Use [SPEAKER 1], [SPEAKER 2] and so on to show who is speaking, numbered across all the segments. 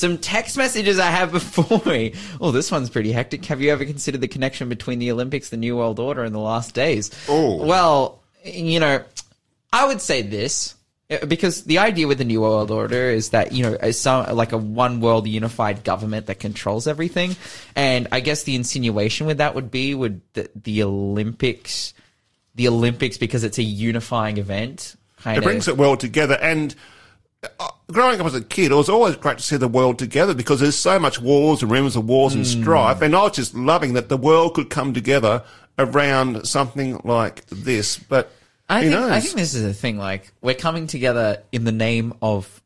[SPEAKER 1] some text messages I have before me. Oh, this one's pretty hectic. Have you ever considered the connection between the Olympics, the New World Order, and the last days?
[SPEAKER 2] Oh.
[SPEAKER 1] Well, you know, I would say this uh, because the idea with the New World Order is that you know some like a one world unified government that controls everything, and I guess the insinuation with that would be would the, the Olympics, the Olympics because it's a unifying event. Kind
[SPEAKER 2] It brings the world together. And growing up as a kid, it was always great to see the world together because there's so much wars and rumors of wars and
[SPEAKER 1] Hmm.
[SPEAKER 2] strife. And I was just loving that the world could come together around something like this. But
[SPEAKER 1] I
[SPEAKER 2] who
[SPEAKER 1] think,
[SPEAKER 2] knows?
[SPEAKER 1] I think this is a thing. Like we're coming together in the name of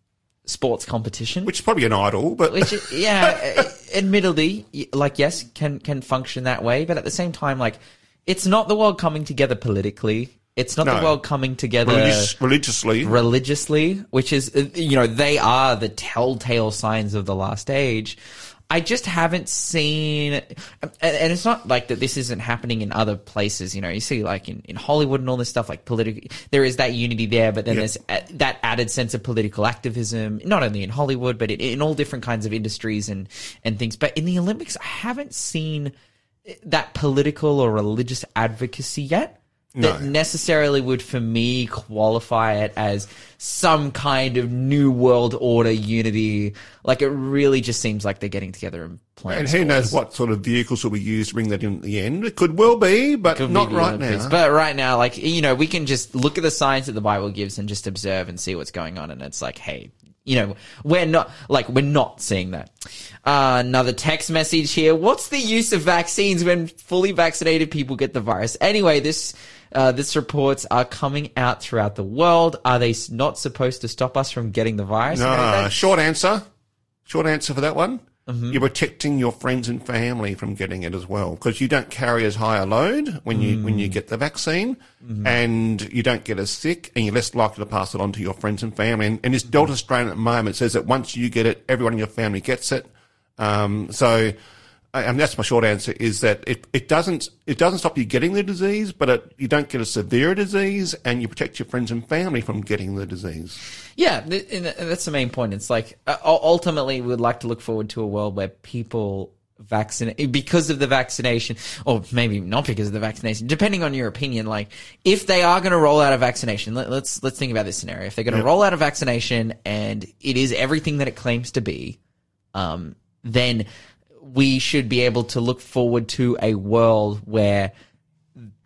[SPEAKER 1] sports competition,
[SPEAKER 2] which is probably an idol, but
[SPEAKER 1] which is- yeah, uh, admittedly, like yes, can can function that way, but at the same time, like it's not the world coming together politically. It's not the world coming together
[SPEAKER 2] religious, religiously.
[SPEAKER 1] religiously, which is, uh, you know, they are the telltale signs of the last age. I just haven't seen, and it's not like that this isn't happening in other places. You know, you see like in, in Hollywood and all this stuff, like political, there is that unity there, but then
[SPEAKER 2] Yeah.
[SPEAKER 1] there's a, that added sense of political activism, not only in Hollywood, but in, in all different kinds of industries and, and things. But in the Olympics, I haven't seen that political or religious advocacy yet that
[SPEAKER 2] No.
[SPEAKER 1] necessarily would for me qualify it as some kind of new world order unity like it really just seems like they're getting together and playing
[SPEAKER 2] and who knows what sort of vehicles will be used to bring that in at the end. It could well be, but
[SPEAKER 1] Could be
[SPEAKER 2] not right
[SPEAKER 1] Olympics.
[SPEAKER 2] now.
[SPEAKER 1] But right now, like you know, we can just look at the signs that the Bible gives and just observe and see what's going on. And it's like, hey, you know, we're not like we're not seeing that. Uh, another text message here. What's the use of vaccines when fully vaccinated people get the virus? Anyway, this. Uh, this reports are coming out throughout the world. Are they not supposed to stop us from getting the virus?
[SPEAKER 2] No, short answer. Short answer for that one.
[SPEAKER 1] Mm-hmm.
[SPEAKER 2] You're protecting your friends and family from getting it as well because you don't carry as high a load when you when
[SPEAKER 1] Mm.
[SPEAKER 2] you get the vaccine,
[SPEAKER 1] Mm-hmm.
[SPEAKER 2] and you don't get as sick, and you're less likely to pass it on to your friends and family. And, and this Delta strain at the moment says that once you get it, everyone in your family gets it. Um, so, and that's my short answer is that it, it doesn't it doesn't stop you getting the disease, but it, you don't get a severe disease, and you protect your friends and family from getting the disease.
[SPEAKER 1] Yeah, and that's the main point. It's like uh, ultimately, we'd like to look forward to a world where people vaccinate because of the vaccination, or maybe not because of the vaccination, depending on your opinion. Like, if they are going to roll out a vaccination, let, let's let's think about this scenario. If they're going to roll out a vaccination and it is everything that it claims to be, um, then we should be able to look forward to a world where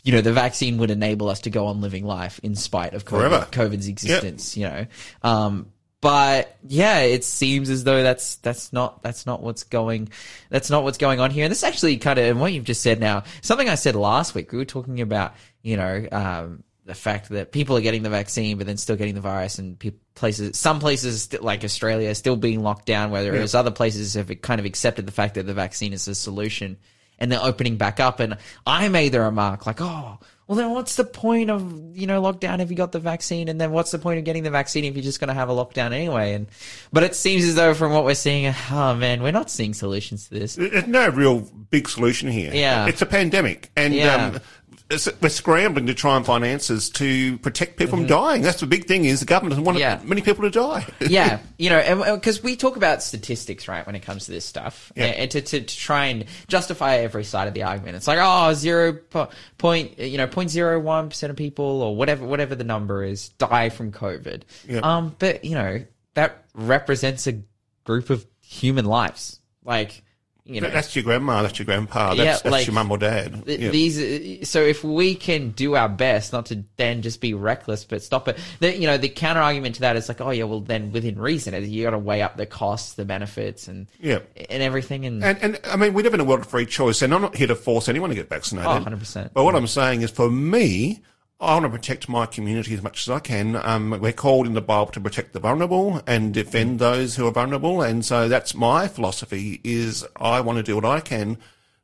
[SPEAKER 1] you know, the vaccine would enable us to go on living life in spite of COVID. COVID's existence, you know. Um, but yeah, it seems as though that's that's not that's not what's going that's not what's going on here. And this actually kind of and what you've just said now, something I said last week. We were talking about you know um, the fact that people are getting the vaccine, but then still getting the virus, and pe- places some places like Australia are still being locked down, whereas other places have kind of accepted the fact that the vaccine is a solution and they're opening back up. And I made the remark like, oh, well, then what's the point of, you know, lockdown if you got the vaccine? And then what's the point of getting the vaccine if you're just going to have a lockdown anyway? And, but it seems as though from what we're seeing, oh man, we're not seeing solutions to this.
[SPEAKER 2] There's no real big solution here.
[SPEAKER 1] Yeah.
[SPEAKER 2] It's a pandemic. And
[SPEAKER 1] Yeah.
[SPEAKER 2] um, it's- we're scrambling to try and find answers to protect people from dying. That's the big thing is the government doesn't want
[SPEAKER 1] Mm-hmm. Yeah.
[SPEAKER 2] many people to die.
[SPEAKER 1] yeah, you know, because we talk about statistics, right, when it comes to this stuff,
[SPEAKER 2] Yeah.
[SPEAKER 1] and to, to, to try and justify every side of the argument. It's like, oh, zero po- point, you know, point zero one percent of people, or whatever, whatever the number is, die from COVID.
[SPEAKER 2] Yeah.
[SPEAKER 1] Um, but you know, that represents a group of human lives, like. You know,
[SPEAKER 2] that's your grandma, that's your grandpa, that's,
[SPEAKER 1] Yeah,
[SPEAKER 2] that's
[SPEAKER 1] like,
[SPEAKER 2] your mum or dad.
[SPEAKER 1] Th-
[SPEAKER 2] Yeah.
[SPEAKER 1] These, so if we can do our best not to then just be reckless, but stop it. The, you know, the counter argument to that is like, oh yeah, well then within reason, you got to weigh up the costs, the benefits, and
[SPEAKER 2] Yeah.
[SPEAKER 1] and everything. And,
[SPEAKER 2] And, and I mean, we live in a world of free choice, and I'm not here to force anyone to get vaccinated.
[SPEAKER 1] Oh, 100%.
[SPEAKER 2] But what I'm saying is, for me, I want to protect my community as much as I can. Um, we're called in the Bible to protect the vulnerable and defend those who are vulnerable, and so that's my philosophy. Is I want to do what I can,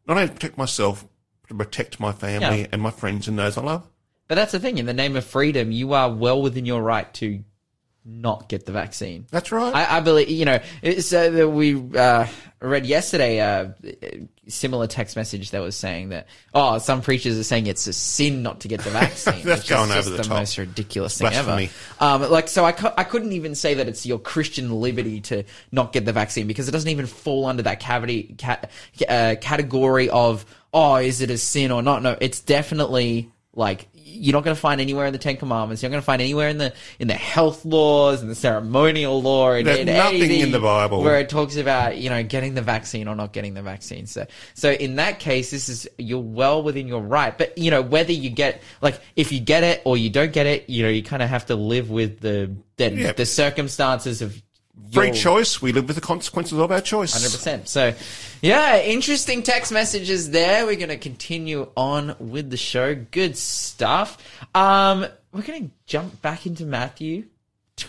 [SPEAKER 2] not only to protect myself, but to protect my family
[SPEAKER 1] Yeah.
[SPEAKER 2] and my friends and those I love.
[SPEAKER 1] but that's the thing. In the name of freedom, you are well within your right to not get the vaccine.
[SPEAKER 2] That's right.
[SPEAKER 1] I, I believe you know. So that we uh, read yesterday uh, a similar text message that was saying that oh, some preachers are saying it's a sin not to get the vaccine.
[SPEAKER 2] That's
[SPEAKER 1] which
[SPEAKER 2] going
[SPEAKER 1] is
[SPEAKER 2] over the
[SPEAKER 1] the
[SPEAKER 2] top.
[SPEAKER 1] most ridiculous thing
[SPEAKER 2] Blasphemy.
[SPEAKER 1] ever. Um, like so, I cu- I couldn't even say that it's your Christian liberty to not get the vaccine because it doesn't even fall under that cavity ca- uh, category of oh, is it a sin or not? No, it's definitely like you're not going to find anywhere in the Ten Commandments. You're not going to find anywhere in the in the health laws and the ceremonial law and,
[SPEAKER 2] There's nothing in the Bible.
[SPEAKER 1] where it talks about you know getting the vaccine or not getting the vaccine. So so in that case, this is you're well within your right. But you know whether you get like if you get it or you don't get it, you know you kind of have to live with the the,
[SPEAKER 2] Yeah.
[SPEAKER 1] the circumstances of
[SPEAKER 2] Free choice. We live with the consequences of our choice.
[SPEAKER 1] Hundred percent. So, yeah, interesting text messages there. We're going to continue on with the show. Good stuff. Um, we're going to jump back into Matthew.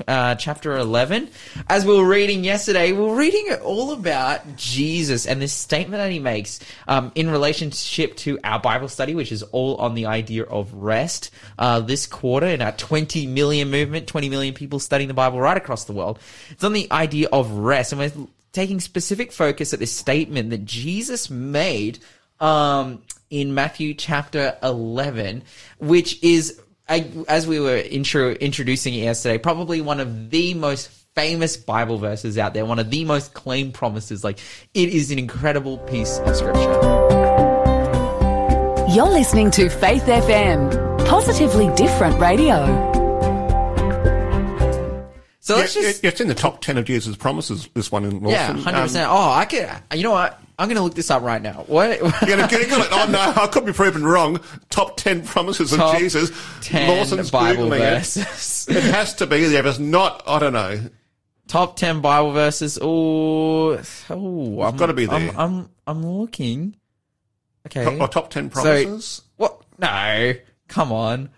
[SPEAKER 1] Uh, chapter 11. As we were reading yesterday, we are reading it all about Jesus and this statement that he makes um, in relationship to our Bible study, which is all on the idea of rest uh, this quarter in our 20 million movement, 20 million people studying the Bible right across the world. It's on the idea of rest. And we're taking specific focus at this statement that Jesus made um, in Matthew chapter 11, which is, I- as we were intro, introducing it yesterday, probably one of the most famous Bible verses out there, one of the most claimed promises. Like, it is an incredible piece of scripture.
[SPEAKER 3] You're listening to Faith FM, positively different radio.
[SPEAKER 1] So
[SPEAKER 2] Yeah,
[SPEAKER 1] let's just.
[SPEAKER 2] it- it's in the top 10 of Jesus' promises, this one in Lawson.
[SPEAKER 1] Yeah, hundred percent. Um, oh, I could. You know what? I'm going to look this up right now. What?
[SPEAKER 2] You're going to Google it. Oh, no, I could be proven wrong. Top 10 promises of Jesus.
[SPEAKER 1] 10
[SPEAKER 2] Lawson's
[SPEAKER 1] Bible
[SPEAKER 2] Googling it.
[SPEAKER 1] verses.
[SPEAKER 2] It has to be there. If it's not, I don't know.
[SPEAKER 1] Top ten Bible verses. Oh, oh, I'm,
[SPEAKER 2] gotta be
[SPEAKER 1] I'm,
[SPEAKER 2] there.
[SPEAKER 1] I'm, I'm looking. Okay.
[SPEAKER 2] Top, or top 10
[SPEAKER 1] So-
[SPEAKER 2] promises.
[SPEAKER 1] What? No, come on.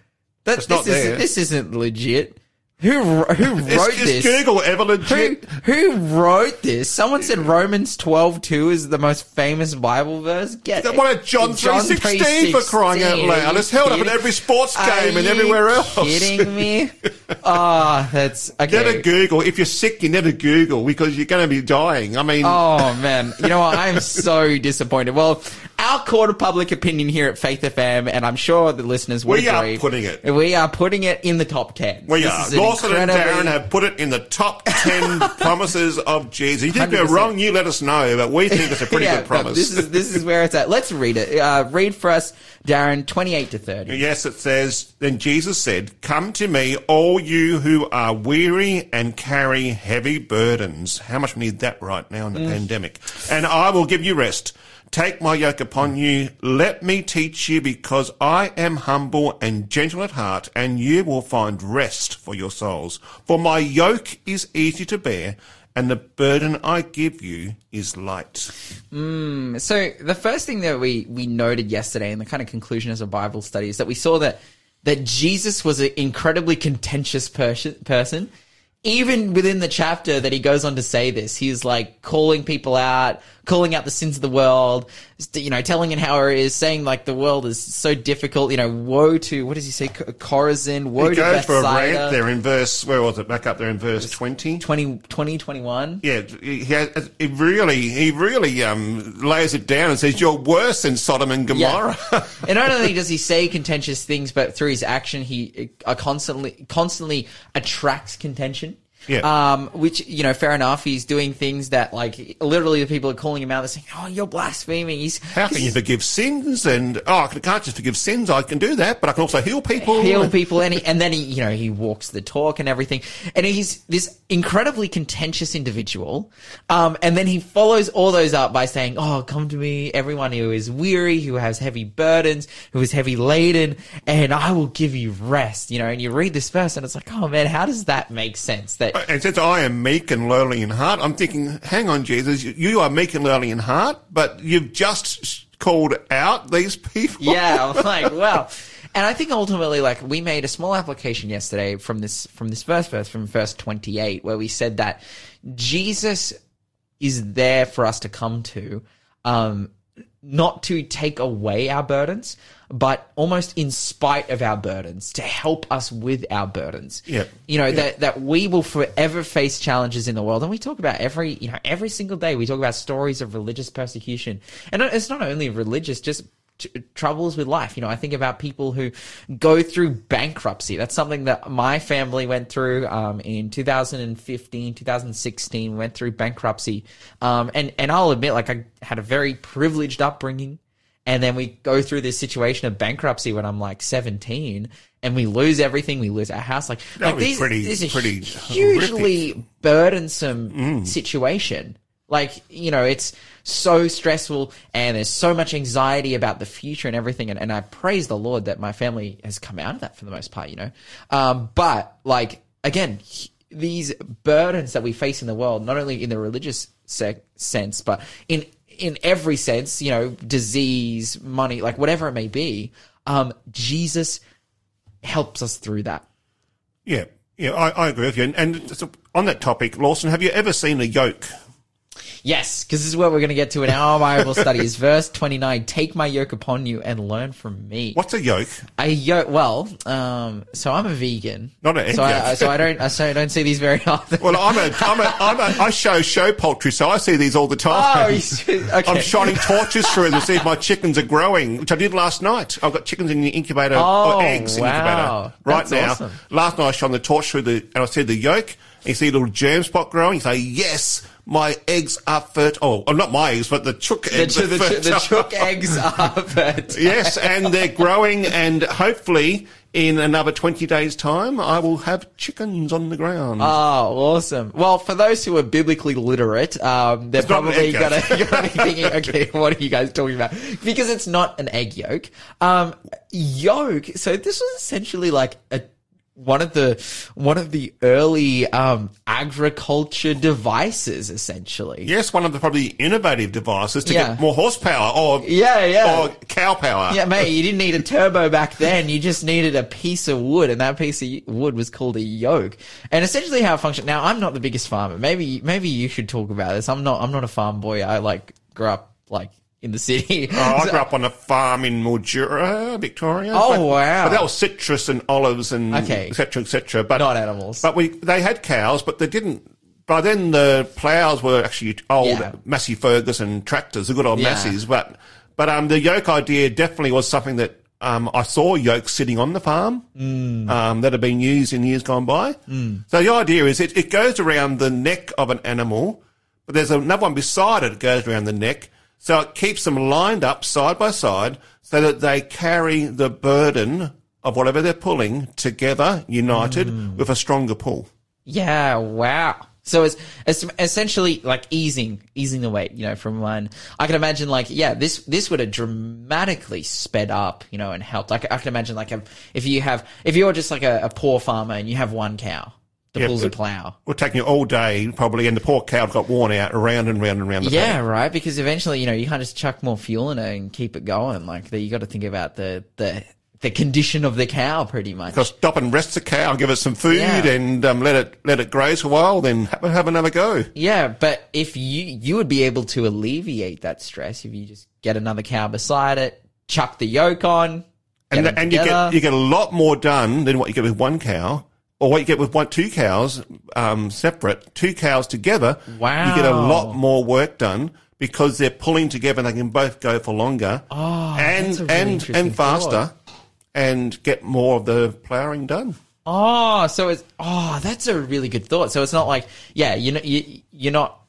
[SPEAKER 1] That,
[SPEAKER 2] It's
[SPEAKER 1] this
[SPEAKER 2] not
[SPEAKER 1] isn't,
[SPEAKER 2] there.
[SPEAKER 1] this isn't legit. Who who wrote
[SPEAKER 2] Is, is
[SPEAKER 1] this?
[SPEAKER 2] Google ever
[SPEAKER 1] Who
[SPEAKER 2] legit?
[SPEAKER 1] who wrote this? Someone said Romans twelve two is the most famous Bible verse. Get
[SPEAKER 2] What about John 3.16 for crying out loud?
[SPEAKER 1] Are
[SPEAKER 2] It's held up in every sports
[SPEAKER 1] Are
[SPEAKER 2] game and everywhere else.
[SPEAKER 1] Kidding me? Ah, that's okay.
[SPEAKER 2] Never Google. If you're sick, you never Google because you're going to be dying. I mean,
[SPEAKER 1] Oh man, you know what? I am so disappointed. Well, our court of public opinion here at Faith FM, and I'm sure the listeners would
[SPEAKER 2] We are
[SPEAKER 1] agree.
[SPEAKER 2] putting it.
[SPEAKER 1] We are putting it in the top ten.
[SPEAKER 2] we
[SPEAKER 1] This
[SPEAKER 2] are. Lawson and Darren have put it in the top 10 promises of Jesus. If you're
[SPEAKER 1] 100%.
[SPEAKER 2] wrong, you let us know, but we think it's a pretty
[SPEAKER 1] Yeah,
[SPEAKER 2] good promise.
[SPEAKER 1] this is this is where it's at. Let's read it. Uh, read for us, Darren, twenty-eight to thirty.
[SPEAKER 2] Yes, it says, Then Jesus said, Come to me, all you who are weary and carry heavy burdens. How much we need that right now in the pandemic? And I will give you rest. Take my yoke upon you. Let me teach you because I am humble and gentle at heart and you will find rest for your souls. For my yoke is easy to bear and the burden I give you is light.
[SPEAKER 1] Mm, so the first thing that we we noted yesterday in the kind of conclusion as a Bible study is that we saw that that Jesus was an incredibly contentious person person. Even within the chapter that he goes on to say this, he's like calling people out, calling out the sins of the world, you know, telling it how it is, saying like the world is so difficult, you know, woe to, what does he say, Chorazin, woe
[SPEAKER 2] He
[SPEAKER 1] to
[SPEAKER 2] goes for a rant there in verse, where was it? Back up there in verse 20.
[SPEAKER 1] 20, 20, 21.
[SPEAKER 2] Yeah, he, has, he really, he really um, lays it down and says, "You're worse than Sodom and Gomorrah."
[SPEAKER 1] and not only does he say contentious things, but through his action, he uh, constantly constantly attracts contention.
[SPEAKER 2] Yeah.
[SPEAKER 1] Um, which you know, fair enough. He's doing things that, like, literally, the people are calling him out. They're saying, "Oh, you're blaspheming." He's
[SPEAKER 2] How can you forgive sins? And oh, I can't just forgive sins. I can do that, but I can also heal people.
[SPEAKER 1] heal people, and he, and then he, you know, he walks the talk and everything. And he's this incredibly contentious individual. Um, and then he follows all those up by saying, "Oh, come to me, everyone who is weary, who has heavy burdens, who is heavy laden, and I will give you rest." You know, and you read this verse, and it's like, "Oh man, how does that make sense?" That
[SPEAKER 2] And since I am meek and lowly in heart, I'm thinking, hang on, Jesus, you- are meek and lowly in heart, but you've just called out these people.
[SPEAKER 1] yeah, I'm like, well. And I think ultimately, like, we made a small application yesterday from this from this first verse, from verse 28, where we said that Jesus is there for us to come to, um, not to take away our burdens, but almost in spite of our burdens, to help us with our burdens.
[SPEAKER 2] Yeah.
[SPEAKER 1] You know, that, that we will forever face challenges in the world. And we talk about every, you know, every single day, we talk about stories of religious persecution. And it's not only religious, just t- troubles with life. You know, I think about people who go through bankruptcy. That's something that my family went through um, in 2015, 2016. We went through bankruptcy, um, and and I'll admit, like I had a very privileged upbringing, and then we go through this situation of bankruptcy when I'm like 17. And we lose everything. We lose our house. Like, like
[SPEAKER 2] would
[SPEAKER 1] these,
[SPEAKER 2] pretty-
[SPEAKER 1] this is a
[SPEAKER 2] pretty
[SPEAKER 1] hugely burdensome situation. Like, you know, it's so stressful and there's so much anxiety about the future and everything. And, and I praise the Lord that my family has come out of that for the most part, you know. Um, but like, again, these burdens that we face in the world, not only in the religious sense, but in, in every sense, you know, disease, money, like whatever it may be, um, Jesus helps us through that.
[SPEAKER 2] Yeah, yeah, I, I agree with you. And, and so on that topic, Lawson, have you ever seen a yoke?
[SPEAKER 1] Yes, because this is what we're going to get to in our Bible study. Is verse twenty nine. Take my yoke upon you and learn from me.
[SPEAKER 2] What's a yoke?
[SPEAKER 1] A yoke. Well, um, so I'm a vegan.
[SPEAKER 2] Not an egg
[SPEAKER 1] so I, so I don't. So I don't see these very often.
[SPEAKER 2] Well, I'm a, I'm a, I'm a, I show show poultry, so I see these all the time.
[SPEAKER 1] oh, see- okay.
[SPEAKER 2] I'm shining torches through them to see if my chickens are growing, which I did last night. I've got chickens in the incubator,
[SPEAKER 1] Oh,
[SPEAKER 2] or eggs in the
[SPEAKER 1] wow.
[SPEAKER 2] incubator right
[SPEAKER 1] That's
[SPEAKER 2] now.
[SPEAKER 1] awesome.
[SPEAKER 2] Last night I shone the torch through the, and I see the yolk, and you see a little germ spot growing. You say, yes, my eggs are fertile. Oh, not my eggs, but the chook
[SPEAKER 1] the,
[SPEAKER 2] eggs
[SPEAKER 1] the, the
[SPEAKER 2] fertile.
[SPEAKER 1] chook eggs are fertile.
[SPEAKER 2] yes, and they're growing, and hopefully in another 20 days' time, I will have chickens on the ground.
[SPEAKER 1] Oh, awesome. Well, for those who are biblically literate, um, they're
[SPEAKER 2] an
[SPEAKER 1] probably gonna,
[SPEAKER 2] yolk.
[SPEAKER 1] gonna be thinking, okay, what are you guys talking about? Because it's not an egg yolk. Um, yolk, so this was essentially like a, one of the, one of the early, um, agriculture devices, essentially.
[SPEAKER 2] yes, one of the probably innovative devices to
[SPEAKER 1] Yeah.
[SPEAKER 2] get more horsepower or,
[SPEAKER 1] Yeah, yeah.
[SPEAKER 2] or cow power.
[SPEAKER 1] Yeah, mate, you didn't need a turbo back then. You just needed a piece of wood, and that piece of wood was called a yoke. And essentially, how it functioned. Now, I'm not the biggest farmer. Maybe, maybe you should talk about this. I'm not. I'm not a farm boy. I like grew up like in the city.
[SPEAKER 2] Oh, I grew up on a farm in Mildura, Victoria.
[SPEAKER 1] Oh,
[SPEAKER 2] but,
[SPEAKER 1] wow.
[SPEAKER 2] But that was citrus and olives and
[SPEAKER 1] Okay.
[SPEAKER 2] et cetera, et cetera. But,
[SPEAKER 1] Not animals.
[SPEAKER 2] But we, they had cows, but they didn't. By then, the plows were actually old
[SPEAKER 1] Yeah.
[SPEAKER 2] Massey Ferguson tractors, the good old
[SPEAKER 1] Yeah.
[SPEAKER 2] Masseys. But, but, um, the yoke idea definitely was something that, um, I saw yokes sitting on the farm,
[SPEAKER 1] Mm.
[SPEAKER 2] um, that have been used in years gone by. So the idea is it, it goes around the neck of an animal, but there's another one beside it that goes around the neck. So it keeps them lined up side by side so that they carry the burden of whatever they're pulling together, united,
[SPEAKER 1] Mm.
[SPEAKER 2] with a stronger pull.
[SPEAKER 1] Yeah, wow. So it's, it's essentially like easing, easing the weight, you know, from one. I can imagine like, yeah, this, this would have dramatically sped up, you know, and helped. Like, I can imagine like a, if you have, if you're just like a, a poor farmer and you have one cow
[SPEAKER 2] Yeah,
[SPEAKER 1] pulls a.
[SPEAKER 2] Will take you all day probably, and the poor cow got worn out around and round and round the
[SPEAKER 1] Yeah,
[SPEAKER 2] paddock.
[SPEAKER 1] right. Because eventually, you know, you can't just chuck more fuel in it and keep it going. Like, the, you got to think about the, the, the condition of the cow pretty much.
[SPEAKER 2] Because stop and rest the cow, give it some food,
[SPEAKER 1] Yeah.
[SPEAKER 2] and um, let it let it graze for a while, then have, have another go.
[SPEAKER 1] Yeah, but if you you would be able to alleviate that stress if you just get another cow beside it, chuck the yoke on,
[SPEAKER 2] and and you get you get a lot more done than what you get with one cow, or what you get with one two cows um, separate. Two cows together, you get a lot more work done because they're pulling together. and They can both go for longer
[SPEAKER 1] Oh,
[SPEAKER 2] and
[SPEAKER 1] really
[SPEAKER 2] and and faster,
[SPEAKER 1] thought.
[SPEAKER 2] and get more of the ploughing done.
[SPEAKER 1] Oh, so it's oh, that's a really good thought. So it's not like yeah, you know, you you're not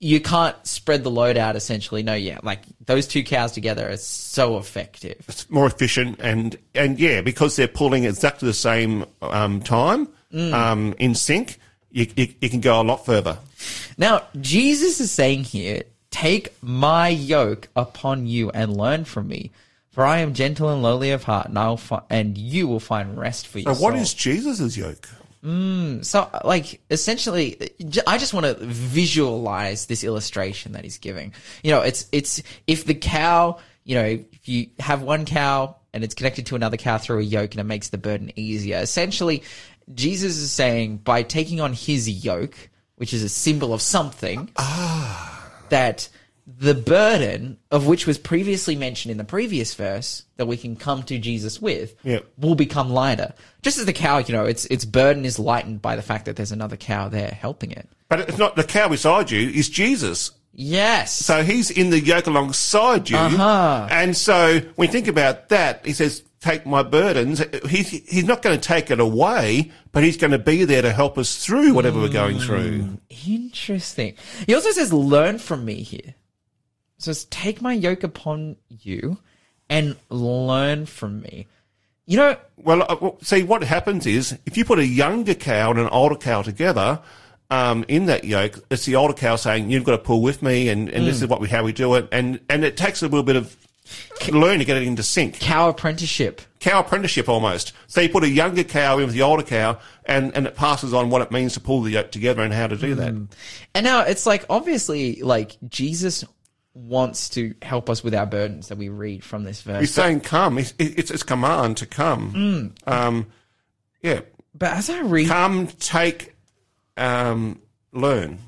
[SPEAKER 1] you can't spread the load out essentially. No, yeah, like those two cows together are so effective.
[SPEAKER 2] It's more efficient and and yeah, because they're pulling exactly the same um, time
[SPEAKER 1] Mm.
[SPEAKER 2] um, in sync, you, you you can go a lot further.
[SPEAKER 1] Now, Jesus is saying here, take my yoke upon you and learn from me, for I am gentle and lowly of heart, and I'll fi- and you will find rest for
[SPEAKER 2] So
[SPEAKER 1] your
[SPEAKER 2] what is Jesus' yoke?
[SPEAKER 1] Mm, so, like, essentially, I just want to visualize this illustration that he's giving. You know, it's, it's, if the cow, you know, if you have one cow and it's connected to another cow through a yoke and it makes the burden easier. Essentially, Jesus is saying by taking on his yoke, which is a symbol of something, ah. that the burden of which was previously mentioned in the previous verse that we can come to Jesus with
[SPEAKER 2] Yep.
[SPEAKER 1] will become lighter. Just as the cow, you know, its its burden is lightened by the fact that there's another cow there helping it.
[SPEAKER 2] But it's not the cow beside you is Jesus.
[SPEAKER 1] Yes.
[SPEAKER 2] So he's in the yoke alongside you.
[SPEAKER 1] Uh-huh.
[SPEAKER 2] And so when you think about that, he says, take my burdens. He's, he's not going to take it away, but he's going to be there to help us through whatever we're going through.
[SPEAKER 1] Interesting. He also says, learn from me here. So it's take my yoke upon you and learn from me. You know,
[SPEAKER 2] Well, uh, see, what happens is if you put a younger cow and an older cow together, um, in that yoke, it's the older cow saying, you've got to pull with me and, and this is what we, how we do it. And, and it takes a little bit of learn to get it into sync.
[SPEAKER 1] cow apprenticeship.
[SPEAKER 2] Cow apprenticeship almost. So you put a younger cow in with the older cow and, and it passes on what it means to pull the yoke together and how to do that.
[SPEAKER 1] And now it's like, obviously, like Jesus wants to help us with our burdens that we read from this verse.
[SPEAKER 2] He's saying come. It's, it's, it's command to come. Um, yeah.
[SPEAKER 1] But as I read
[SPEAKER 2] Come, take, um, learn.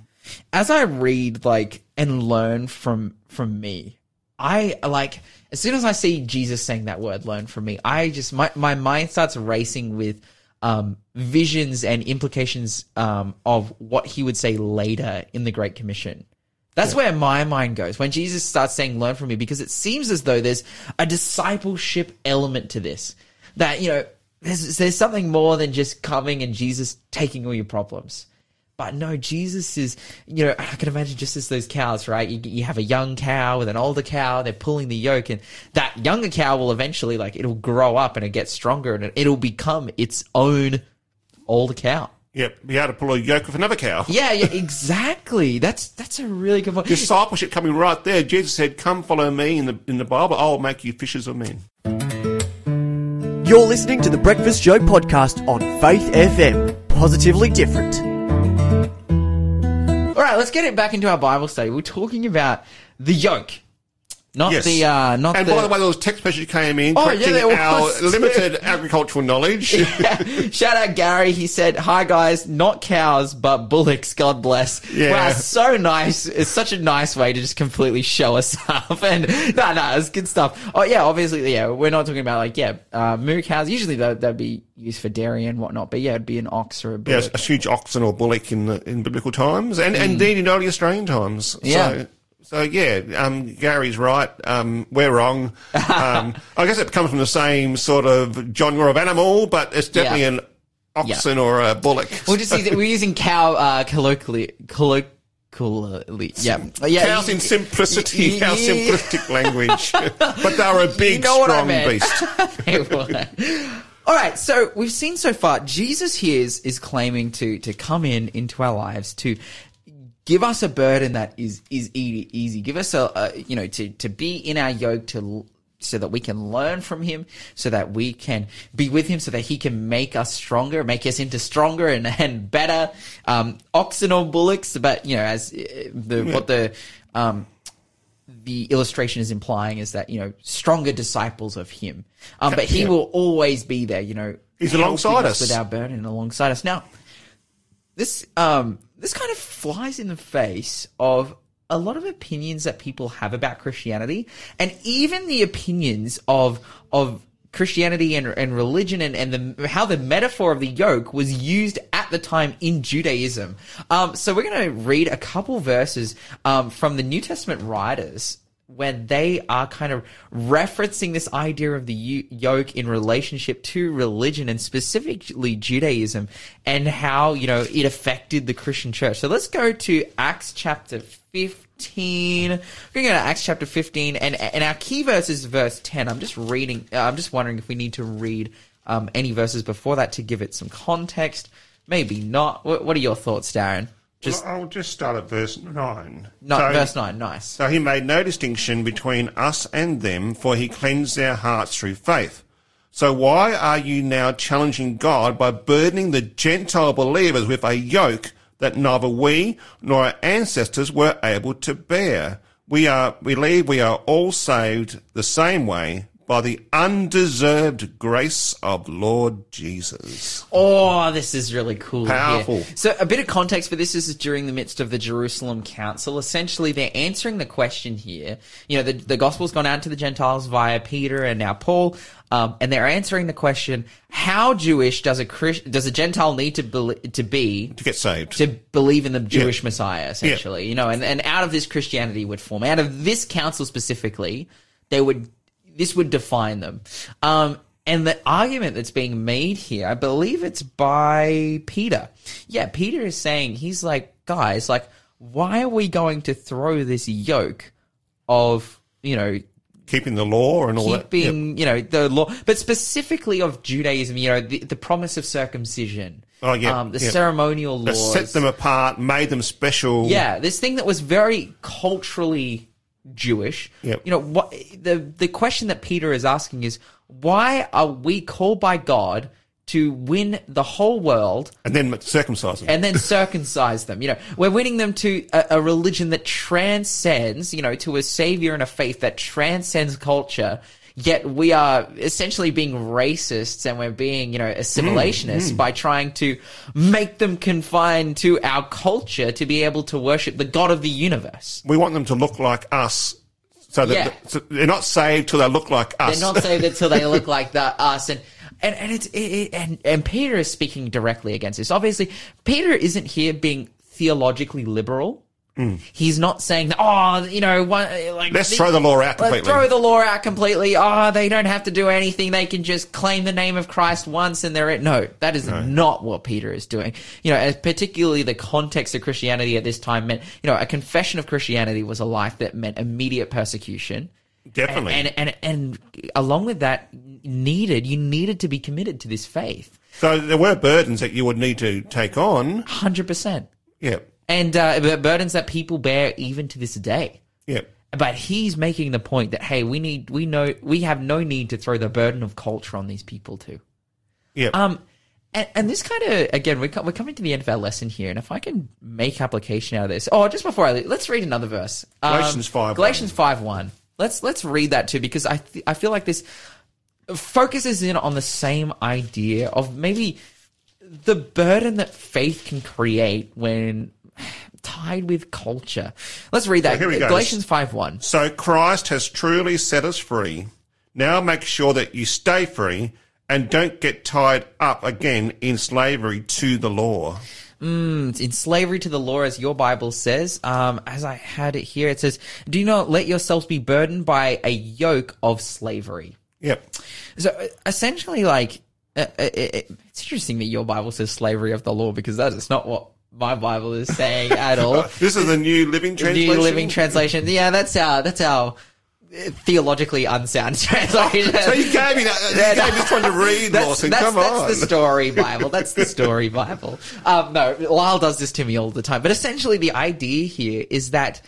[SPEAKER 1] as I read like and learn from from me, I like as soon as I see Jesus saying that word learn from me, I just my my mind starts racing with um visions and implications um of what he would say later in the Great Commission. That's where my mind goes when Jesus starts saying learn from me because it seems as though there's a discipleship element to this. That, you know, there's there's something more than just coming and Jesus taking all your problems. But no, Jesus is, you know, I can imagine just as those cows, right? You, you have a young cow with an older cow, they're pulling the yoke, and that younger cow will eventually, like, it'll grow up and it gets stronger and it, it'll become its own older cow.
[SPEAKER 2] Yep. Be able to pull a yoke with another cow.
[SPEAKER 1] Yeah, yeah, exactly. That's that's a really good point.
[SPEAKER 2] Discipleship coming right there. Jesus said, come follow me in the, in the Bible. I'll make you fishers of men.
[SPEAKER 4] You're listening to the Breakfast Show podcast on Faith FM. Positively different.
[SPEAKER 1] All right, let's get it back into our Bible study. We're talking about the yoke, not
[SPEAKER 2] Yes.
[SPEAKER 1] the uh, not
[SPEAKER 2] And
[SPEAKER 1] the.
[SPEAKER 2] by the way, there was text messages came in
[SPEAKER 1] Oh, yeah,
[SPEAKER 2] correcting
[SPEAKER 1] there
[SPEAKER 2] our limited agricultural knowledge.
[SPEAKER 1] Shout out Gary. He said, "Hi guys, not cows, but bullocks. God bless."
[SPEAKER 2] Yeah.
[SPEAKER 1] Wow, so nice. It's such a nice way to just completely show us up. And no, no, it's good stuff. Oh yeah, obviously, yeah, we're not talking about like yeah, uh, moo cows. Usually that that'd be used for dairy and whatnot. But yeah, it'd be an ox or a bullock.
[SPEAKER 2] Yes, a huge oxen or bullock in the, in biblical times, and, and indeed in early Australian times.
[SPEAKER 1] Yeah.
[SPEAKER 2] So, so yeah, um, Gary's right. Um, we're wrong. Um, I guess it comes from the same sort of genre of animal, but it's definitely
[SPEAKER 1] Yeah.
[SPEAKER 2] an oxen or a bullock.
[SPEAKER 1] We'll just use, we're using cow uh, colloquially. Colloquially, yeah, yeah.
[SPEAKER 2] Cows in simplicity,
[SPEAKER 1] y-
[SPEAKER 2] how
[SPEAKER 1] y-
[SPEAKER 2] simplistic language. but they're a big,
[SPEAKER 1] know what I
[SPEAKER 2] strong beast.
[SPEAKER 1] All right, so we've seen so far Jesus here is, is claiming to to come in into our lives to give us a burden that is is easy. Give us a, a you know to to be in our yoke to so that we can learn from him, so that we can be with him, so that he can make us stronger, make us into stronger and and better um, oxen or bullocks. But you know, as uh, the what the um, the illustration is implying is that you know stronger disciples of him um, but he
[SPEAKER 2] Yeah.
[SPEAKER 1] will always be there you know
[SPEAKER 2] He's alongside us.
[SPEAKER 1] with our burden alongside us now this um this kind of flies in the face of a lot of opinions that people have about Christianity and even the opinions of of Christianity and, and religion and, and the how the metaphor of the yoke was used at the time in Judaism. Um, so we're going to read a couple verses um, from the New Testament writers where they are kind of referencing this idea of the yoke in relationship to religion and specifically Judaism and how, you know, it affected the Christian church. So let's go to Acts chapter 15. We're going to go to Acts chapter 15 and, and our key verse is verse 10. I'm just reading, uh, I'm just wondering if we need to read um, any verses before that to give it some context. Maybe not. What are your thoughts, Darren? Just
[SPEAKER 2] Well, I'll just start at verse 9.
[SPEAKER 1] not
[SPEAKER 2] So-
[SPEAKER 1] verse 9. Nice.
[SPEAKER 2] So he made no distinction between us and them, for he cleansed their hearts through faith. So why are you now challenging God by burdening the Gentile believers with a yoke that neither we nor our ancestors were able to bear? We are, we believe we are all saved the same way by the undeserved grace of Lord Jesus.
[SPEAKER 1] Oh, this is really cool. here.
[SPEAKER 2] Powerful.
[SPEAKER 1] So, a bit of context for this is during the midst of the Jerusalem Council. Essentially, they're answering the question here. You know, the, the gospel's gone out to the Gentiles via Peter and now Paul, um, and they're answering the question: How Jewish does a Christ, does a Gentile need to be, to be
[SPEAKER 2] To get saved.
[SPEAKER 1] to believe in the Jewish Messiah, essentially, you know, and, and out of this Christianity would form, out of this council specifically, they would, this would define them. Um, and the argument that's being made here, I believe it's by Peter. Yeah, Peter is saying, he's like, guys, like, why are we going to throw this yoke of, you know,
[SPEAKER 2] Keeping the law and all that. Yep.
[SPEAKER 1] keeping, you know, the law, but specifically of Judaism, you know, the, the promise of circumcision.
[SPEAKER 2] Oh, yeah,
[SPEAKER 1] Um, the
[SPEAKER 2] yeah.
[SPEAKER 1] ceremonial
[SPEAKER 2] That set them apart, made them special.
[SPEAKER 1] Yeah, this thing that was very culturally Jewish.
[SPEAKER 2] Yep.
[SPEAKER 1] You know, what the the question that Peter is asking is why are we called by God to win the whole world
[SPEAKER 2] And then circumcise them.
[SPEAKER 1] and then circumcise them? You know, we're winning them to a, a religion that transcends, you know, to a savior and a faith that transcends culture. Yet we are essentially being racists and we're being, you know, assimilationists mm, mm. by trying to make them confined to our culture to be able to worship the God of the universe.
[SPEAKER 2] we want them to look like us. So that
[SPEAKER 1] Yeah.
[SPEAKER 2] so they're not saved till they look like us.
[SPEAKER 1] They're not saved until they look like the, us. And, and, and it's, it, it- and, and Peter is speaking directly against this. Obviously, Peter isn't here being theologically liberal. He's not saying, that, oh, you know, one, like,
[SPEAKER 2] Let's throw the law out
[SPEAKER 1] Let's
[SPEAKER 2] completely.
[SPEAKER 1] throw the law out completely. Oh, they don't have to do anything. They can just claim the name of Christ once and they're it. No, that is not what Peter is doing. You know, particularly the context of Christianity at this time meant, you know, a confession of Christianity was a life that meant immediate persecution.
[SPEAKER 2] Definitely.
[SPEAKER 1] And, and, and along with that needed, you needed to be committed to this faith.
[SPEAKER 2] so there were burdens that you would need to take on.
[SPEAKER 1] 100%.
[SPEAKER 2] Yeah.
[SPEAKER 1] And, uh, burdens that people bear even to this day.
[SPEAKER 2] Yeah.
[SPEAKER 1] But he's making the point that hey, we need, we know, we have no need to throw the burden of culture on these people too.
[SPEAKER 2] Yeah.
[SPEAKER 1] Um, and, and this kind of again, we're, we're coming to the end of our lesson here, and if I can make application out of this, oh, just before I leave, let's read another verse. Um,
[SPEAKER 2] Galatians 5:1.
[SPEAKER 1] Galatians five one. Let's let's read that too because I th- I feel like this focuses in on the same idea of maybe the burden that faith can create when tied with culture. Let's read that.
[SPEAKER 2] here we go.
[SPEAKER 1] Galatians five one.
[SPEAKER 2] So Christ has truly set us free. Now make sure that you stay free and don't get tied up again in slavery to the law.
[SPEAKER 1] in slavery to the law, as your Bible says. Um, as I had it here, it says, "Do not let yourselves be burdened by a yoke of slavery."
[SPEAKER 2] Yep.
[SPEAKER 1] So uh, essentially, like, uh, uh, it, it's interesting that your Bible says slavery of the law because that is not what my Bible is saying at all.
[SPEAKER 2] This is a New Living Translation.
[SPEAKER 1] New Living Translation. Yeah, that's our that's our theologically unsound translation.
[SPEAKER 2] So you gave me that. You
[SPEAKER 1] Yeah,
[SPEAKER 2] gave me this one to read,
[SPEAKER 1] that's,
[SPEAKER 2] Lawson.
[SPEAKER 1] that's,
[SPEAKER 2] Come
[SPEAKER 1] that's
[SPEAKER 2] on.
[SPEAKER 1] the story Bible. That's the story Bible. Um, no, Lyle does this to me all the time. But essentially, the idea here is that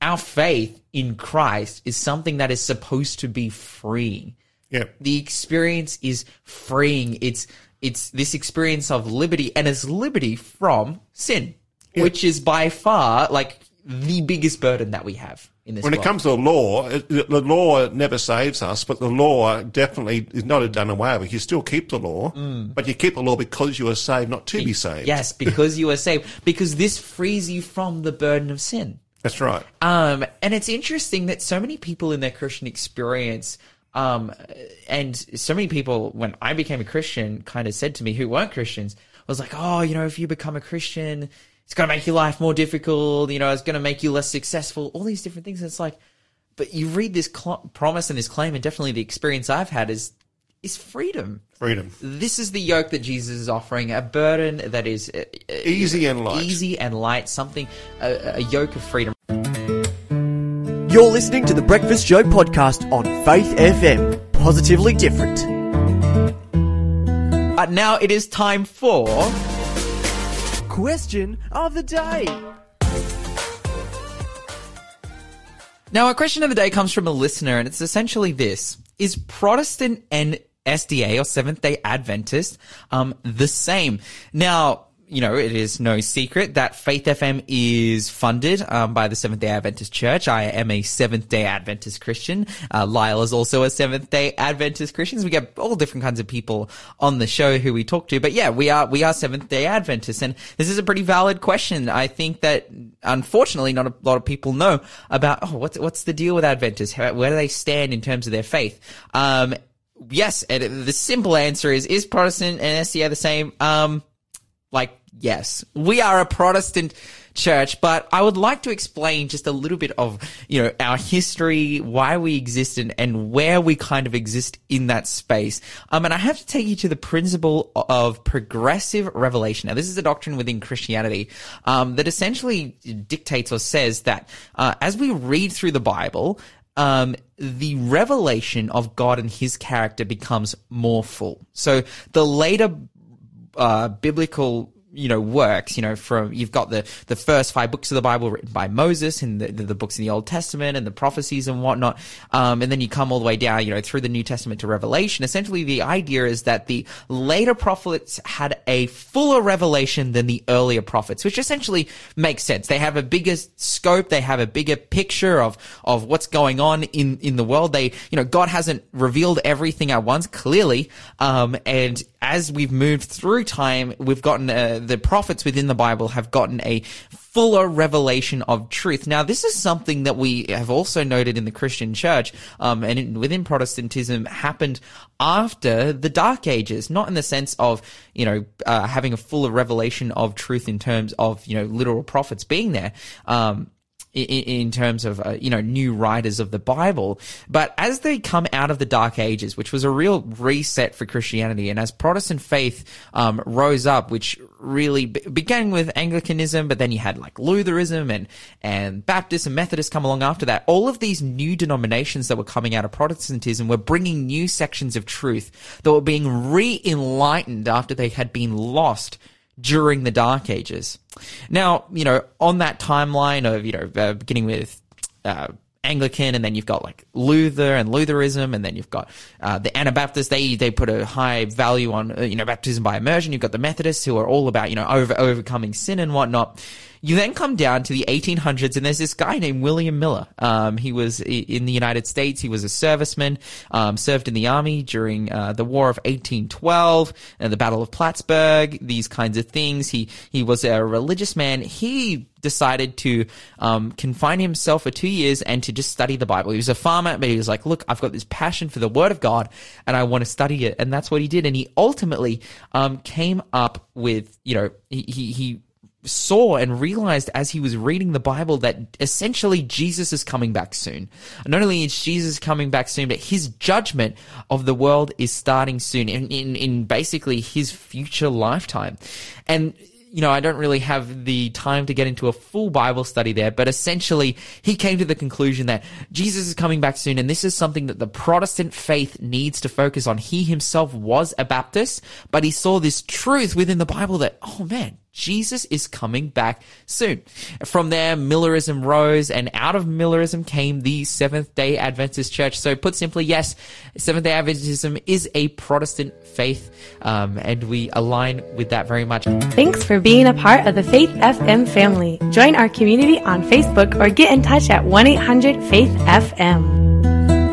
[SPEAKER 1] our faith in Christ is something that is supposed to be free.
[SPEAKER 2] Yep.
[SPEAKER 1] The experience is freeing. It's it's this experience of liberty, and it's liberty from sin, which is by far like the biggest burden that we have in this world.
[SPEAKER 2] When it
[SPEAKER 1] world.
[SPEAKER 2] comes to the law, it- the law never saves us, but the law definitely is not a done away with. You still keep the law, but you keep the law because you are saved, not to be saved.
[SPEAKER 1] Mm. Yes, because you are saved. Because this frees you from the burden of sin.
[SPEAKER 2] That's right.
[SPEAKER 1] Um, and it's interesting that so many people in their Christian experience, um, and so many people when I became a Christian kind of said to me who weren't Christians, was like, oh, you know, if you become a Christian, it's going to make your life more difficult. You know, it's going to make you less successful. All these different things. And it's like, but you read this cl- promise and this claim, and definitely the experience I've had is is freedom.
[SPEAKER 2] Freedom.
[SPEAKER 1] This is the yoke that Jesus is offering, a burden that is uh, uh,
[SPEAKER 2] Easy and light.
[SPEAKER 1] easy and light, something a, a yoke of freedom.
[SPEAKER 4] You're listening to the Breakfast Show podcast on Faith FM. Positively different.
[SPEAKER 1] Uh, now it is time for
[SPEAKER 4] Question of the day.
[SPEAKER 1] now. our question of the day comes from a listener, and it's essentially this: Is Protestant and SDA or Seventh Day Adventist um, the same? Now. You know, it is no secret that Faith FM is funded um, by the Seventh Day Adventist Church. I am a Seventh Day Adventist Christian. Uh, Lyle is also a Seventh Day Adventist Christian. So we get all different kinds of people on the show who we talk to. But yeah, we are we are Seventh Day Adventists, and this is a pretty valid question. I think that unfortunately, not a lot of people know about. Oh, what's what's the deal with Adventists? How, where do they stand in terms of their faith? Um, yes, and the simple answer is: is Protestant and SDA the same? Um, like, yes, we are a Protestant church, but I would like to explain just a little bit of, you know, our history, why we exist and, and where we kind of exist in that space. Um, and I have to take you to the principle of progressive revelation. Now, this is a doctrine within Christianity, um, that essentially dictates or says that, uh, as we read through the Bible, um, the revelation of God and his character becomes more full. So the later uh, biblical you know works you know from you've got the the first five books of the bible written by moses and the, the, the books in the old testament and the prophecies and whatnot. Um, and then you come all the way down you know through the new testament to revelation. Essentially the idea is that the later prophets had a fuller revelation than the earlier prophets which essentially makes sense. They have a bigger scope. They have a bigger picture of of what's going on in in the world. They you know god hasn't revealed everything at once clearly. Um, and as we've moved through time, we've gotten uh, the prophets within the Bible have gotten a fuller revelation of truth. Now, this is something that we have also noted in the Christian church, um, and in, within Protestantism happened after the Dark Ages, not in the sense of, you know, uh, having a fuller revelation of truth in terms of, you know, literal prophets being there. Um, in, terms of uh, you know new writers of the Bible. But as they come out of the Dark Ages, which was a real reset for Christianity, and as Protestant faith um, rose up, which really be- began with Anglicanism, but then you had like Lutheranism and and Baptist and Methodist come along after that. All of these new denominations that were coming out of Protestantism were bringing new sections of truth that were being re-enlightened after they had been lost during the Dark Ages. Now, you know, on that timeline of, you know, uh, beginning with uh, Anglican, and then you've got like Luther and Lutheranism, and then you've got uh, the Anabaptists. They they put a high value on uh, you know baptism by immersion. You've got the Methodists who are all about you know over overcoming sin and whatnot. You then come down to the 1800s, and there's this guy named William Miller. Um, he was in the United States. He was a serviceman, um, served in the army during uh, the War of 1812 and the Battle of Plattsburgh. These kinds of things. He he was a religious man. He decided to um, confine himself for two years and to just study the Bible. He was a farmer, but he was like, "Look, I've got this passion for the Word of God, and I want to study it." And that's what he did. And he ultimately um, came up with, you know, he he, he saw and realized as he was reading the Bible that essentially Jesus is coming back soon. Not only is Jesus coming back soon, but his judgment of the world is starting soon in, in, in basically his future lifetime. And you know, I don't really have the time to get into a full Bible study there, but essentially he came to the conclusion that Jesus is coming back soon, and this is something that the Protestant faith needs to focus on. He himself was a Baptist, but he saw this truth within the Bible that, oh man, Jesus is coming back soon. From there, Millerism rose, and out of Millerism came the Seventh day Adventist Church. So, put simply, yes, Seventh day Adventism is a Protestant faith, um, and we align with that very much.
[SPEAKER 5] Thanks for being a part of the Faith FM family. Join our community on Facebook or get in touch at 1 800 Faith FM.